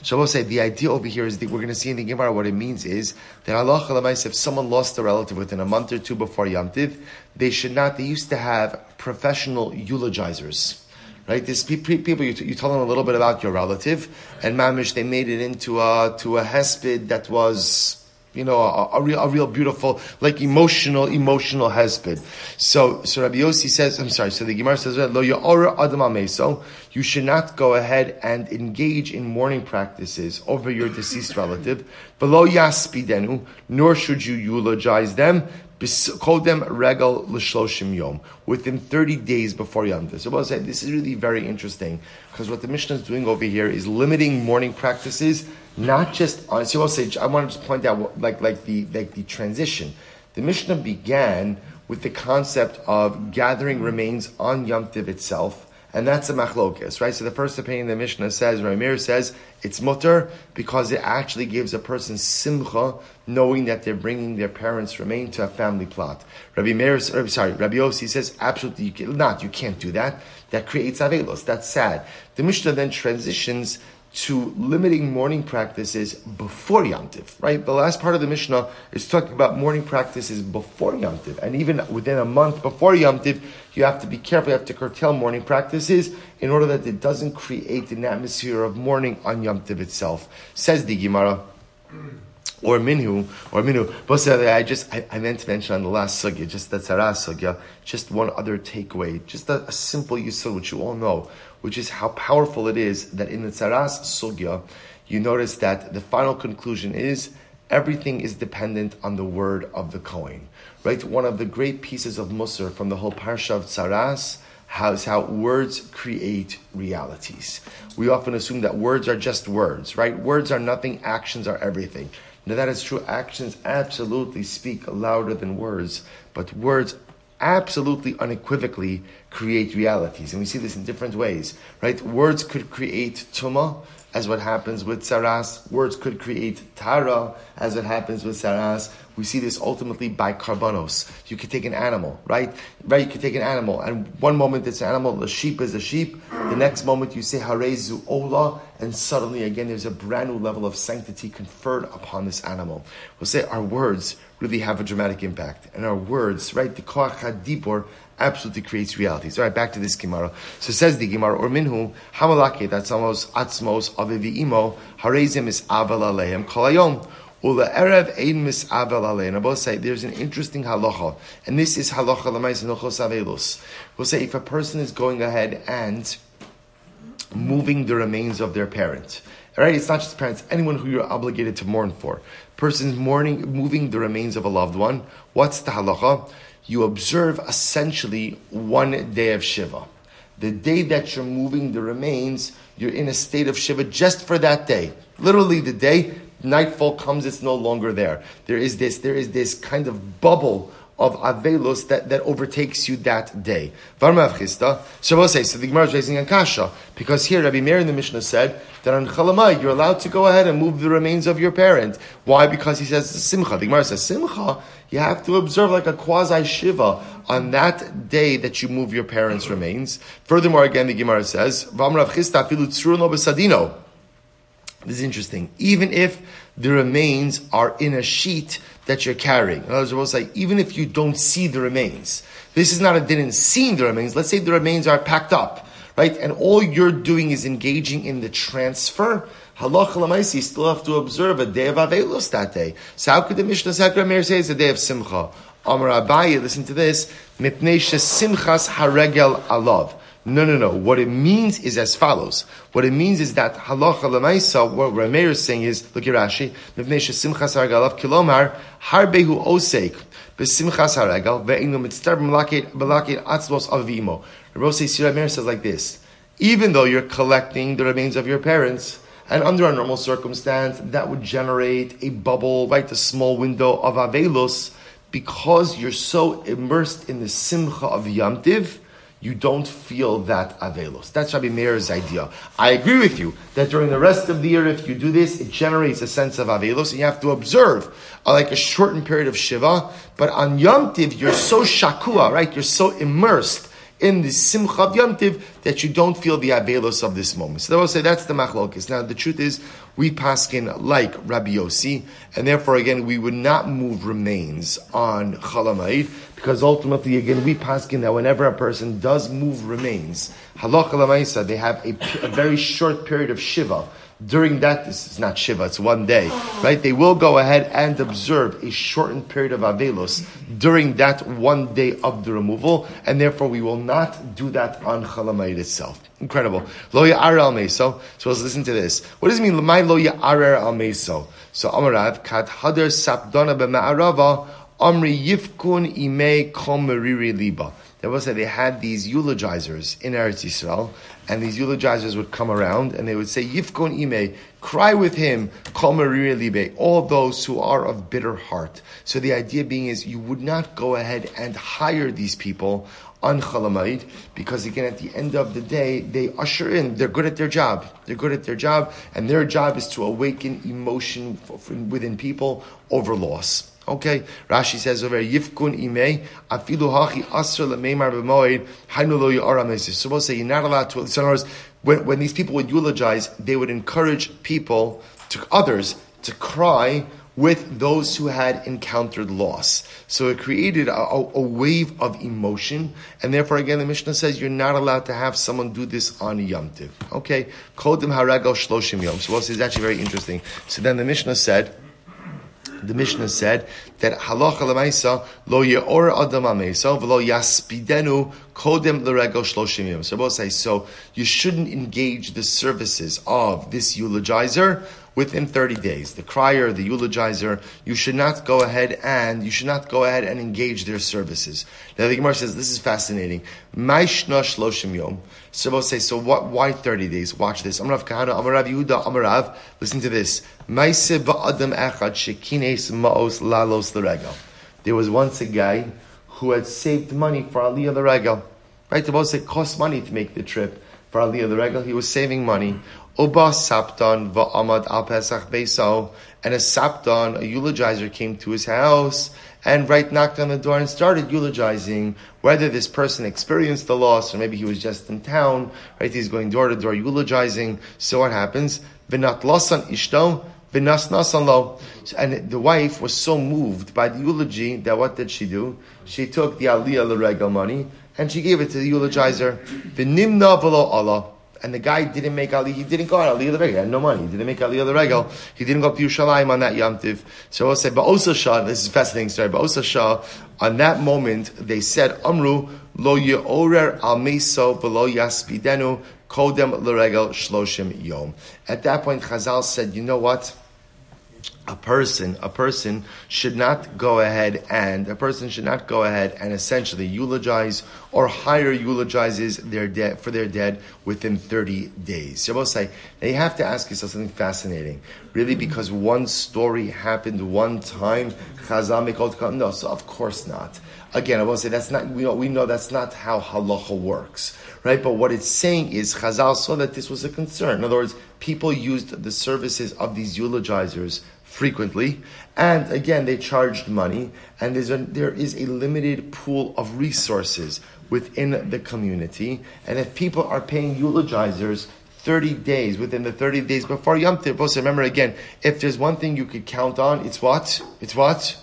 So we'll say, the idea over here is that we're going to see in the Gemara what it means is that Allah if someone lost a relative within a month or two before Yom Tiv, they should not, they used to have professional eulogizers right? There's people you, you tell them a little bit about your relative, and mamish they made it into a to a hesped that was. You know, a, a, real, a real beautiful, like emotional, emotional husband. So, so Rabbi Yossi says, I'm sorry. So the Gemara says, "Lo ya'ora adam ameso." You should not go ahead and engage in mourning practices over your deceased relative. Below yaspidenu, nor should you eulogize them Kodem regal l'shloshim yom within thirty days before Yom Tov. So we'll say this is really very interesting because what the Mishnah is doing over here is limiting mourning practices, not just on. So we'll say I want to just point out like like the like the transition. The Mishnah began with the concept of gathering remains on Yom Tov itself And that's the machlokes, right? So the first opinion the Mishnah says, Ramir says, it's mutter because it actually gives a person simcha knowing that they're bringing their parents' remain to a family plot. Rabbi Meir, uh, sorry, Rabbi Yossi says, absolutely you can, not, you can't do that. That creates avelos. That's sad. The Mishnah then transitions to limiting mourning practices before Yom Tiv, right? The last part of the Mishnah is talking about mourning practices before Yom Tiv. And even within a month before Yom Tiv, you have to be careful, you have to curtail mourning practices in order that it doesn't create an atmosphere of mourning on Yom Tiv itself. Says the Gemara or minhu, or minhu. But I just, I, I, meant to mention on the last sugya, just the tzara sugya, just one other takeaway, just a, a simple yisur, which you all know, which is how powerful it is that in the tzaras sugya, you notice that the final conclusion is everything is dependent on the word of the Kohen. Right? One of the great pieces of Musar from the whole parsha of tzaras is how words create realities. We often assume that words are just words, right? Words are nothing, actions are everything. Now that is true. Actions absolutely speak louder than words, but words absolutely unequivocally create realities. And we see this in different ways, right? Words could create tuma, as what happens with tzaras. Words could create tara, as what happens with tzaras. We see this ultimately by karbanos. You could take an animal, right? Right, you could take an animal, and one moment it's an animal, the sheep is a sheep. The next moment you say harezu ola, and suddenly again there's a brand new level of sanctity conferred upon this animal. We'll say our words really have a dramatic impact, and our words, right, the koach hadibor absolutely creates realities. All right, back to this Gemara. So says the Gemara, or minhu hamalake that's almost atzmos avivi imo harezim is aval aleim kolayom. Ula erev ein misavel alein. I both say there's an interesting halacha, and this is halacha lamais nochos avelus. We'll say if a person is going ahead and moving the remains of their parent. Right? It's not just parents, anyone who you're obligated to mourn for. Person's mourning, moving the remains of a loved one. What's the halacha? You observe essentially one day of Shiva. The day that you're moving the remains, you're in a state of Shiva just for that day. Literally the day nightfall comes, it's no longer there. There is this, there is this kind of bubble of Avelos that, that overtakes you that day. Avchista, Shabbos says, so the Gemara is raising a kasha, because here Rabbi Meir in the Mishnah said that on Chalamai you're allowed to go ahead and move the remains of your parent. Why? Because he says Simcha. The Gemara says Simcha, you have to observe like a quasi Shiva on that day that you move your parents' remains. Furthermore, again, the Gemara says. This is interesting. Even if the remains are in a sheet that you're carrying. In other words, say, even if you don't see the remains, this is not a didn't see the remains. Let's say the remains are packed up, right? And all you're doing is engaging in the transfer. Lamaisi, you still have to observe a day of Avelos that day. So how could the Mishnah Sakra say it's a day of Simcha? Amar Abaye, listen to this. Mipnei simchas haregel alav. No, no, no. What it means is as follows. What it means is that halacha lemaisa, what Rameir is saying is, look at Rashi, mivnei shesimchas haragalav kilomar, harbehu osek, besimchas haragal, ve'inu mitzter b'malakit atzmos avimo. Rabbi Rameir says like this, even though you're collecting the remains of your parents, and under a normal circumstance, that would generate a bubble, right, a small window of avelus, because you're so immersed in the simcha of Yamtiv, you don't feel that avelos. That's Rabbi Meir's idea. I agree with you that during the rest of the year, if you do this, it generates a sense of avelos, and you have to observe uh, like a shortened period of shiva. But on Yom Tiv, you're so shakua, right? You're so immersed in the simcha of Yom Tiv that you don't feel the avelos of this moment. So they will say that's the machlokis. Now the truth is, we paskin like Rabbi Yossi, and therefore again we would not move remains on Chalamayit because ultimately again we paskin that whenever a person does move remains, halacha they have a, a very short period of shiva during that, this is not Shiva, it's one day, right? They will go ahead and observe a shortened period of Avelos during that one day of the removal, and therefore we will not do that on Chalamayit itself. Incredible. Lo Ya'ar al. So let's listen to this. What does it mean, Lamai Lo Ya'ar al Meso? So Amarav, Kat Hadar Sapdona B'Ma'arava, Amri Yifkun Imei Kom Meriri Liba. They will say they had these eulogizers in Eretz Yisrael, and these eulogizers would come around and they would say, Yifkon ime, cry with him, libe, all those who are of bitter heart. So the idea being is you would not go ahead and hire these people on Chalamayid because again, at the end of the day, they usher in. They're good at their job. They're good at their job, and their job is to awaken emotion within people over loss. Okay, Rashi says over Yifkun imei afilu hachi asr lemeimar b'moed hainu lo yara So we'll say you're not allowed to. So in other words, when, when these people would eulogize, they would encourage people to others to cry with those who had encountered loss. So it created a, a, wave of emotion, and therefore, again, the Mishnah says you're not allowed to have someone do this on Yom Tiv. Okay, Kodim Haragal Shloshim Yom. So, this is actually very interesting. So then the Mishnah said, the Mishnah said that halacha lemaisa lo yeor adam amesa v'lo yaspidenu kodem l'regel shloshim yom. So say so. You shouldn't engage the services of this eulogizer within 30 days. The crier, the eulogizer, you should not go ahead and you should not go ahead and engage their services. Now the Gemara says this is fascinating. Maishna shloshim yom. So say so. What? Why 30 days? Watch this. Amarav Kahana, Amarav Yehuda, Amarav. Listen to this. There was once a guy who had saved money for Aliyah the Regal. Right? The boss it cost money to make the trip for Aliyah the Regal. He was saving money. Va'amad al. And a Sapton, a eulogizer, came to his house and right knocked on the door and started eulogizing whether this person experienced the loss or maybe he was just in town, right? He's going door to door eulogizing. So what happens? V'nat losan ishto and the wife was so moved by the eulogy that what did she do? She took the aliyah l'regal money and she gave it to the eulogizer. And the guy didn't make Ali, he didn't go on Aliyah the Regal, he had no money, he didn't make Aliyah the Regal, he didn't go up to Yerushalayim on that Yom Tiv. So I'll say, but also Shah, this is a fascinating story, but also Shah, on that moment, they said, Amru, lo ye'orer al meso below yaspidenu kodem l'regel shloshim yom. At that point, Chazal said, you know what? A person, a person should not go ahead and a person should not go ahead and essentially eulogize or hire eulogizes their dead for their dead within 30 days. So I will say, now you have to ask yourself something fascinating. Really, because one story happened one time, no, so of course not. Again, I will say that's not, we know, we know that's not how halacha works, right? But what it's saying is Chazal saw that this was a concern. In other words, people used the services of these eulogizers frequently, and again they charged money, and there's a, there is a limited pool of resources within the community, and if people are paying eulogizers 30 days, within the 30 days before Yom Tov, remember again, if there's one thing you could count on, it's what? It's what?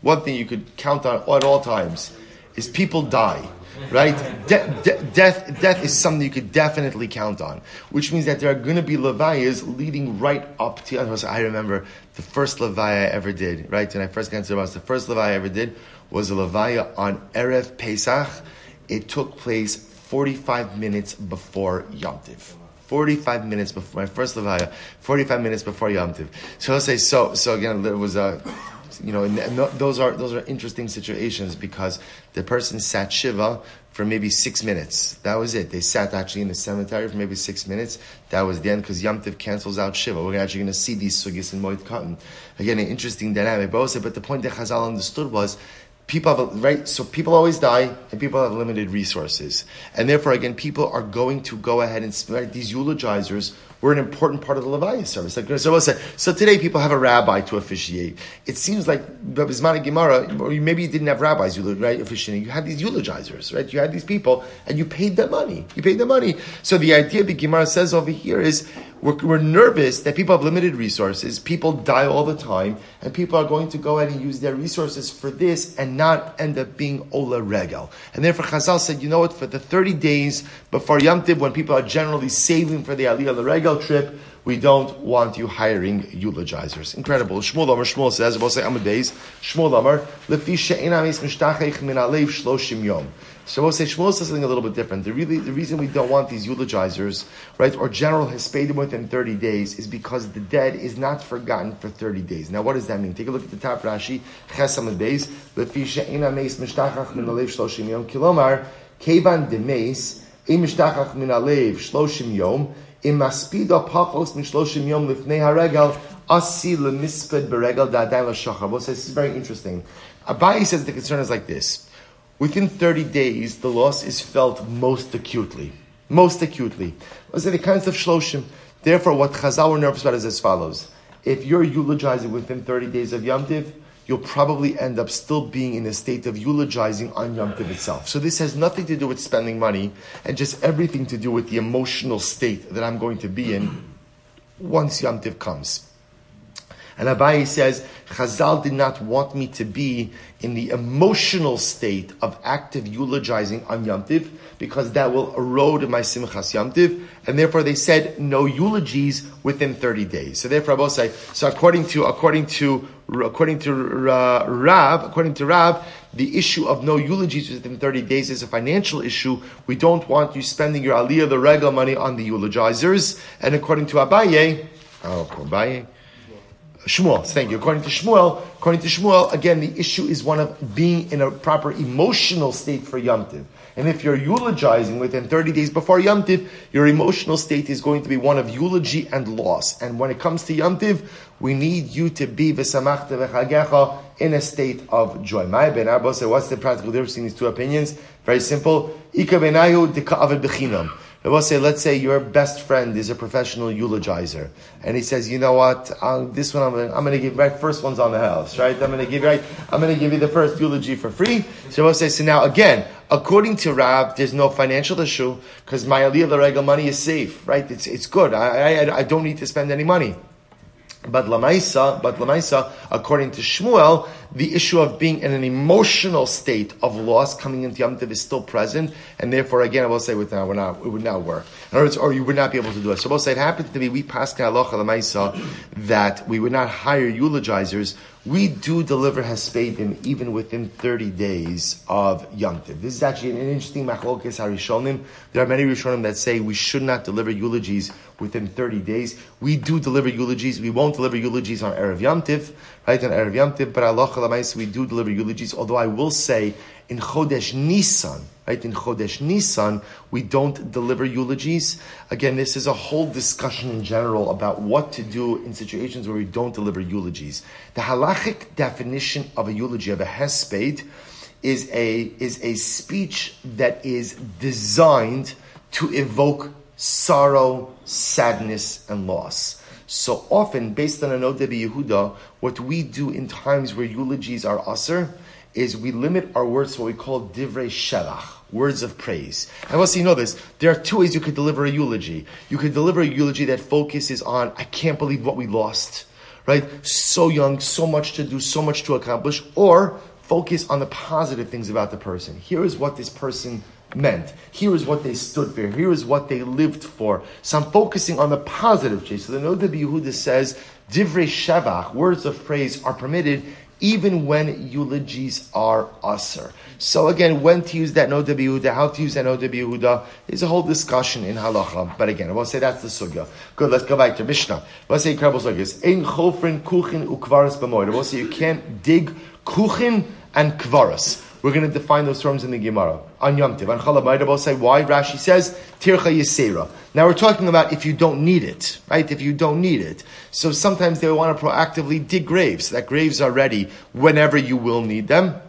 One thing you could count on at all times is people die right? De- de- death, death is something you could definitely count on, which means that there are going to be levayas leading right up to. I remember the first levaya I ever did, right? When I first got into the the first levaya I ever did was a levaya on erev Pesach. It took place 45 minutes before Yom Tiv. 45 minutes before my first levaya, 45 minutes before Yom Tiv. So let's say, so, so again, it was a, you know, those are those are interesting situations because the person sat shiva for maybe six minutes. That was it. They sat actually in the cemetery for maybe six minutes. That was the end because Yom Tiv cancels out shiva. We're actually going to see these sugis in Moed Katan. Again, an interesting dynamic. But also, but the point that Chazal understood was people have a, right so people always die and people have limited resources and therefore again people are going to go ahead and right, these eulogizers were an important part of the Levaya service. Like so, say, so today people have a rabbi to officiate. It seems like Bismana Gemara, or maybe you didn't have rabbis you right, officiating. You had these eulogizers, right? You had these people, and you paid them money. You paid them money. So the idea the Gemara says over here is we're, we're, nervous that people have limited resources, people die all the time, and people are going to go ahead and use their resources for this and not end up being Ola Regel. And therefore Chazal said, you know what, for the 30 days before Yom Tiv, when people are generally saving for the Aliyah Regel trip, we don't want you hiring eulogizers. Incredible. Shmuel Amar, Shmuel says, about say Amar Beis, Shmuel Amar, Lefi she'enam is mishtachech min alev shloshim yom. So we'll say Shmuel says something a little bit different. The really the reason we don't want these eulogizers, right, or general hespedim within 30 days is because the dead is not forgotten for 30 days. Now what does that mean? Take a look at the top Rashi, Chesam Beis, Lefi she'ena meis mishtachach min alev shloshim yom, kilomar, kevan de meis, im mishtachach min alev shloshim yom, maspido pachos min shloshim yom lifnei haregal, asi lemisped beregal da'adain l'shachar. Well, this is very interesting. Abaye says the concern is like this. within 30 days, the loss is felt most acutely. Most acutely. Let's say the kinds of shloshim. Therefore, what Chazal were nervous about is as follows. If you're eulogizing within 30 days of Yom Tiv, you'll probably end up still being in a state of eulogizing on Yom Tiv itself. So this has nothing to do with spending money and just everything to do with the emotional state that I'm going to be in once Yom Tiv comes. And Abaye says, Chazal did not want me to be in the emotional state of active eulogizing on Yom Tiv, because that will erode my Simchas Yom Tiv, and therefore they said no eulogies within 30 days. So therefore I say, so according to, according to, according to uh, Rav, according to Rav, the issue of no eulogies within 30 days is a financial issue. We don't want you spending your aliyah, the regal money on the eulogizers. And according to Abaye, oh, Abaye, Shmuel, thank you. According to Shmuel, according to Shmuel, again, the issue is one of being in a proper emotional state for Yom Tiv. And if you're eulogizing within 30 days before Yom Tiv, your emotional state is going to be one of eulogy and loss. And when it comes to Yom Tiv, we need you to be v'samachta v'chagecha in a state of joy. My ben Abba said, what's the practical difference in these two opinions? Very simple. Bechinam. We'll say, let's say your best friend is a professional eulogizer, and he says, you know what, um, this one I'm gonna, I'm gonna give, right, first one's on the house, right? I'm gonna give right, I'm gonna give you the first eulogy for free. So we'll say, so now again, according to Rav, there's no financial issue, because my aliyah the regular money is safe, right? It's, it's good. I, I, I don't need to spend any money. But Lamaisa, but Lamaisa, according to Shmuel, the issue of being in an emotional state of loss coming into Yom Tov is still present, and therefore, again, I will say with now, we're not, it would not work. In other words, or you would not be able to do it. So we'll say it happened to be, we passed Halacha Lamaisa, that we would not hire eulogizers we do deliver Hespedim even within 30 days of Yom Tiv. This is actually an interesting machlokes harishonim. There are many rishonim that say we should not deliver eulogies within 30 days. We do deliver eulogies. We won't deliver eulogies on Erev Yom Tiv, right, on Erev Yom Tiv, but Allah we do deliver eulogies, although I will say in Chodesh Nisan, right, in Chodesh Nisan, we don't deliver eulogies. Again, this is a whole discussion in general about what to do in situations where we don't deliver eulogies. The halachic definition of a eulogy, of a hesped, is a, is a speech that is designed to evoke sorrow, sadness, and loss. So often, based on an Odebi Yehuda, what we do in times where eulogies are usher is we limit our words to what we call divrei shelach, words of praise. And once you know this, there are two ways you could deliver a eulogy. You could deliver a eulogy that focuses on, I can't believe what we lost, right? So young, so much to do, so much to accomplish, or focus on the positive things about the person. Here is what this person meant. Here is what they stood for. Here is what they lived for. So I'm focusing on the positive. So the Noda Yehuda says, Divrei Shevach, words of praise, are permitted even when eulogies are usher. So again, when to use that Noda Yehuda, how to use that Noda Yehuda, is a whole discussion in halacha. But again, I won't say that's the sugya. Good, let's go back to Mishnah. Let's say incredible sugyas. Ein chofrin kuchin ukvaras b'moed. We'll say you can't dig kuchin and kvaras. We're going to define those terms in the Gemara. On Yom Tiv, on Chalamayda, say why. Rashi says, Tircha Yisera. Now we're talking about if you don't need it, right? If you don't need it. So sometimes they want to proactively dig graves, that graves are ready whenever you will need them.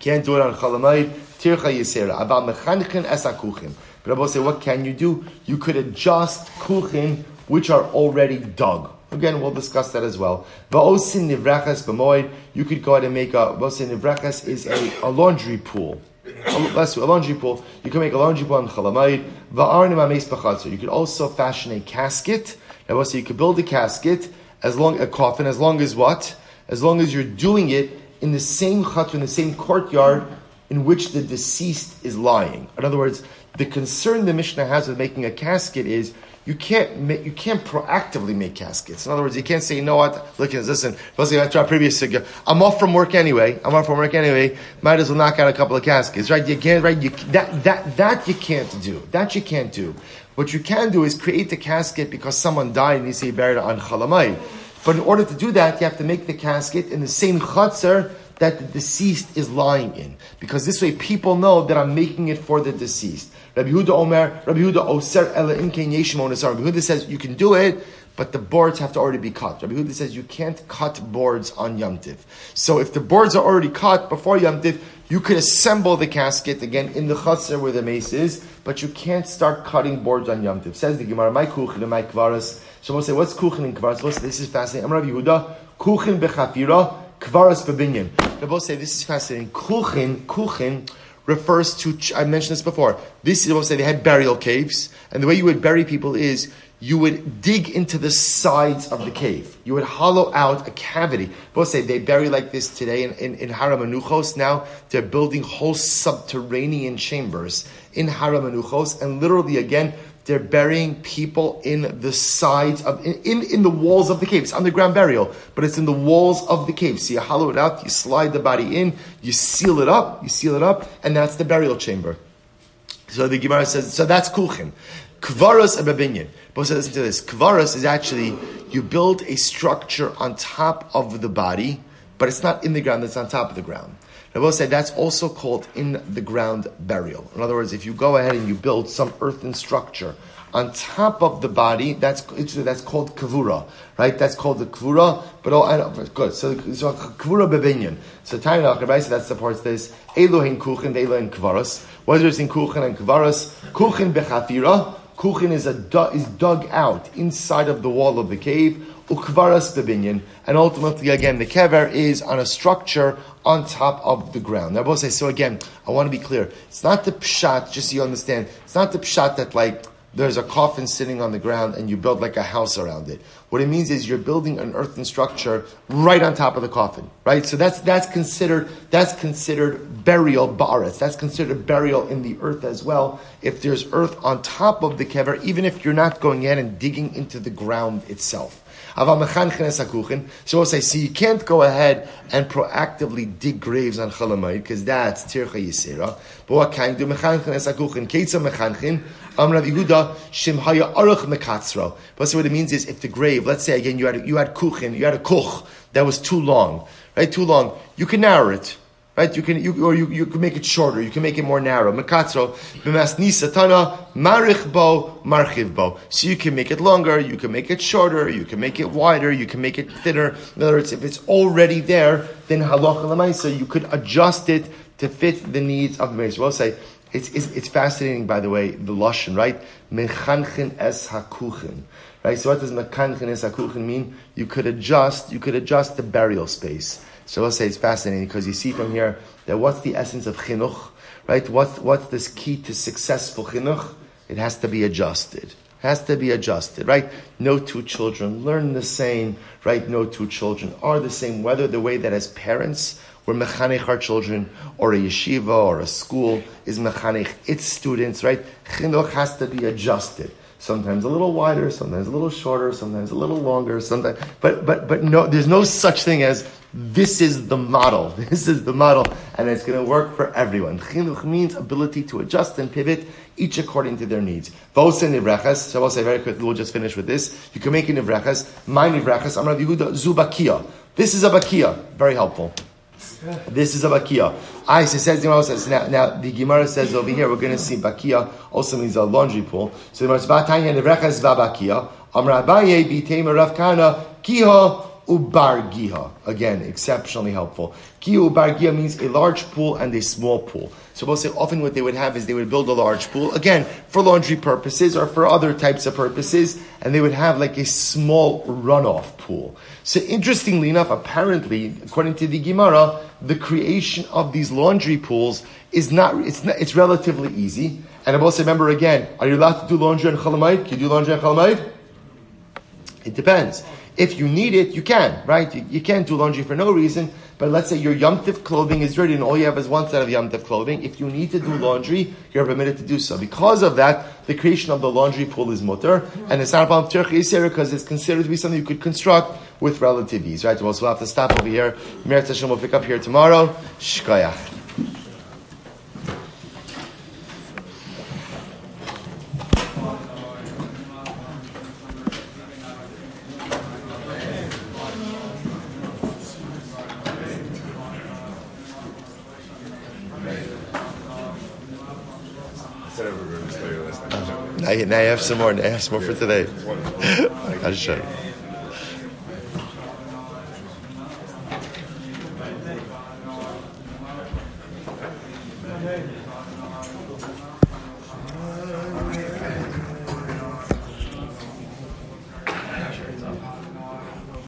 Can't do it on Chalamayid. Tircha Yisera. About Mechanichin Esakuchim. But I will say, what can you do? You could adjust kuchin which are already dug. Again, we'll discuss that as well. Va'osin nivrachas b'moed. You could go ahead and make a va'osin nivrachas is a, a laundry pool. A laundry pool. You can make a laundry pool on chalamayid. Va'arnim ames b'chatzor. You could also fashion a casket. Now, so you could build a casket as long a coffin as long as what? As long as you're doing it in the same chut in the same courtyard in which the deceased is lying. In other words, the concern the Mishnah has with making a casket is you can't make, you can't proactively make caskets. In other words, you can't say, you know what, look, listen, after our previous figure, I'm off from work anyway, I'm off from work anyway, might as well knock out a couple of caskets, right? You can't, right? You, that, that, that you can't do. That you can't do. What you can do is create the casket because someone died and you say buried on chalamai. But in order to do that, you have to make the casket in the same chutzner that the deceased is lying in. Because this way people know that I'm making it for the deceased. Rabbi Huda Omer, Rabbi Huda Oser Ela Inkein Yeshim Rabbi Huda says you can do it, but the boards have to already be cut. Rabbi Huda says you can't cut boards on Yom Tiv. So if the boards are already cut before Yom Tiv, you could assemble the casket again in the chutzner where the mace is, but you can't start cutting boards on Yom Tiv. Says the Gemara, my kuchen and my kvaras. So we'll say, what's kuchen and kvaras? Listen, this is fascinating. I'm Rabbi Yehuda, kuchen bechafira, kvaras bebinyan. They both say this is fascinating. Kuchen, kuchen refers to, I mentioned this before. This is what say they had burial caves, and the way you would bury people is you would dig into the sides of the cave. You would hollow out a cavity. Both say they bury like this today in, in, in Har HaMenuchos. Now they're building whole subterranean chambers in Har HaMenuchos, and literally again, they're burying people in the sides of, in, in, in, the walls of the cave. It's underground burial, but it's in the walls of the cave. So you hollow it out, you slide the body in, you seal it up, you seal it up, and that's the burial chamber. So the Gemara says, so that's kuchen. Kvaros and Babinyan. But listen to this. Kvaros is actually, you build a structure on top of the body, but it's not in the ground, it's on top of the ground. Rabbi said that's also called in the ground burial. In other words, if you go ahead and you build some earthen structure on top of the body, that's that's called kavura, right? That's called the kavura. But oh, I good. So, so kavura bebinyan. So Tanya Rabbi said that supports this. Elohim kuchen, Elohim kvaros. Whether it's in kuchen and kvaros, kuchen bechafira. Kuchen is a is dug out inside of the wall of the cave. Ukvaras bebinyan, and ultimately again the kever is on a structure on top of the ground. Now, both say so. Again, I want to be clear. It's not the pshat. Just so you understand, it's not the pshat that like there's a coffin sitting on the ground and you build like a house around it. What it means is you're building an earthen structure right on top of the coffin, right? So that's that's considered that's considered burial ba'aretz. That's considered burial in the earth as well. If there's earth on top of the kever, even if you're not going in and digging into the ground itself. So say, see, you can't go ahead and proactively dig graves on Chalamayit because that's Tircha Yisera. But what can you do? Mechanchin es akuchen. Keitza mechanchin. Am Rav Yehuda Shimhaya Aruch Mekatzro. But what it means is if the grave, let's say again, you had you had kuchen, you had a kuch that was too long, right? Too long. You can narrow it. Right? You can, you, or you, you can make it shorter. You can make it more narrow. Mekatzro, b'masni satana, marich bo, marchiv bo. So you can make it longer, you can make it shorter, you can make it wider, you can make it thinner. In other words, if it's already there, then halacha lemaisa, you could adjust it to fit the needs of the mason. We'll say, it's, it's, it's, fascinating, by the way, the Lashon, right? Mechanchin es hakuchen. Right? So what does mechanchin es hakuchen mean? You could adjust, you could adjust the burial space. So let's say it's fascinating because you see from here that what's the essence of chinuch, right? What's, what's this key to successful chinuch? It has to be adjusted. Has to be adjusted, right? No two children learn the same, right? No two children are the same, whether the way that as parents we're mechanech our children, or a yeshiva, or a school is mechanech its students, right? Chinuch has to be adjusted sometimes a little wider, sometimes a little shorter, sometimes a little longer, sometimes, but, but, but no, there's no such thing as this is the model. This is the model, and it's going to work for everyone. Chinuch means ability to adjust and pivot, each according to their needs. Vos nivrechas. So I'll say very quickly. We'll just finish with this. You can make a nivrechas. My nivrechas. Amar Yehuda zubakia. This is a bakia. Very helpful. This is a bakia. I says the says now, now the Gemara says over here we're going to see bakia also means a laundry pool. So the Gemara says vatanya nivrechas vabakia. Amar Abaye bitema Rav Kana kiha Ubar. Again, exceptionally helpful. Ki Ubar Giha means a large pool and a small pool. So we'll say often what they would have is they would build a large pool, again, for laundry purposes or for other types of purposes, and they would have like a small runoff pool. So interestingly enough, apparently, according to the Gemara, the creation of these laundry pools is not, it's not, it's relatively easy. And I will say, remember again, are you allowed to do laundry on Chalamite? Can you do laundry on Chalamite? It depends. If you need it, you can, right? You, you can't do laundry for no reason, but let's say your Yom clothing is dirty and all you have is one set of Yom clothing. If you need to do laundry, you're permitted to do so. Because of that, the creation of the laundry pool is mutter, and it's not about tircha because it's considered to be something you could construct with relative ease, right? So we'll have to stop over here. Meretz Hashem will pick up here tomorrow. Shkoyach. said I would really tell you last night. Now you, now have some more. Now you have some more for today. I'll show you.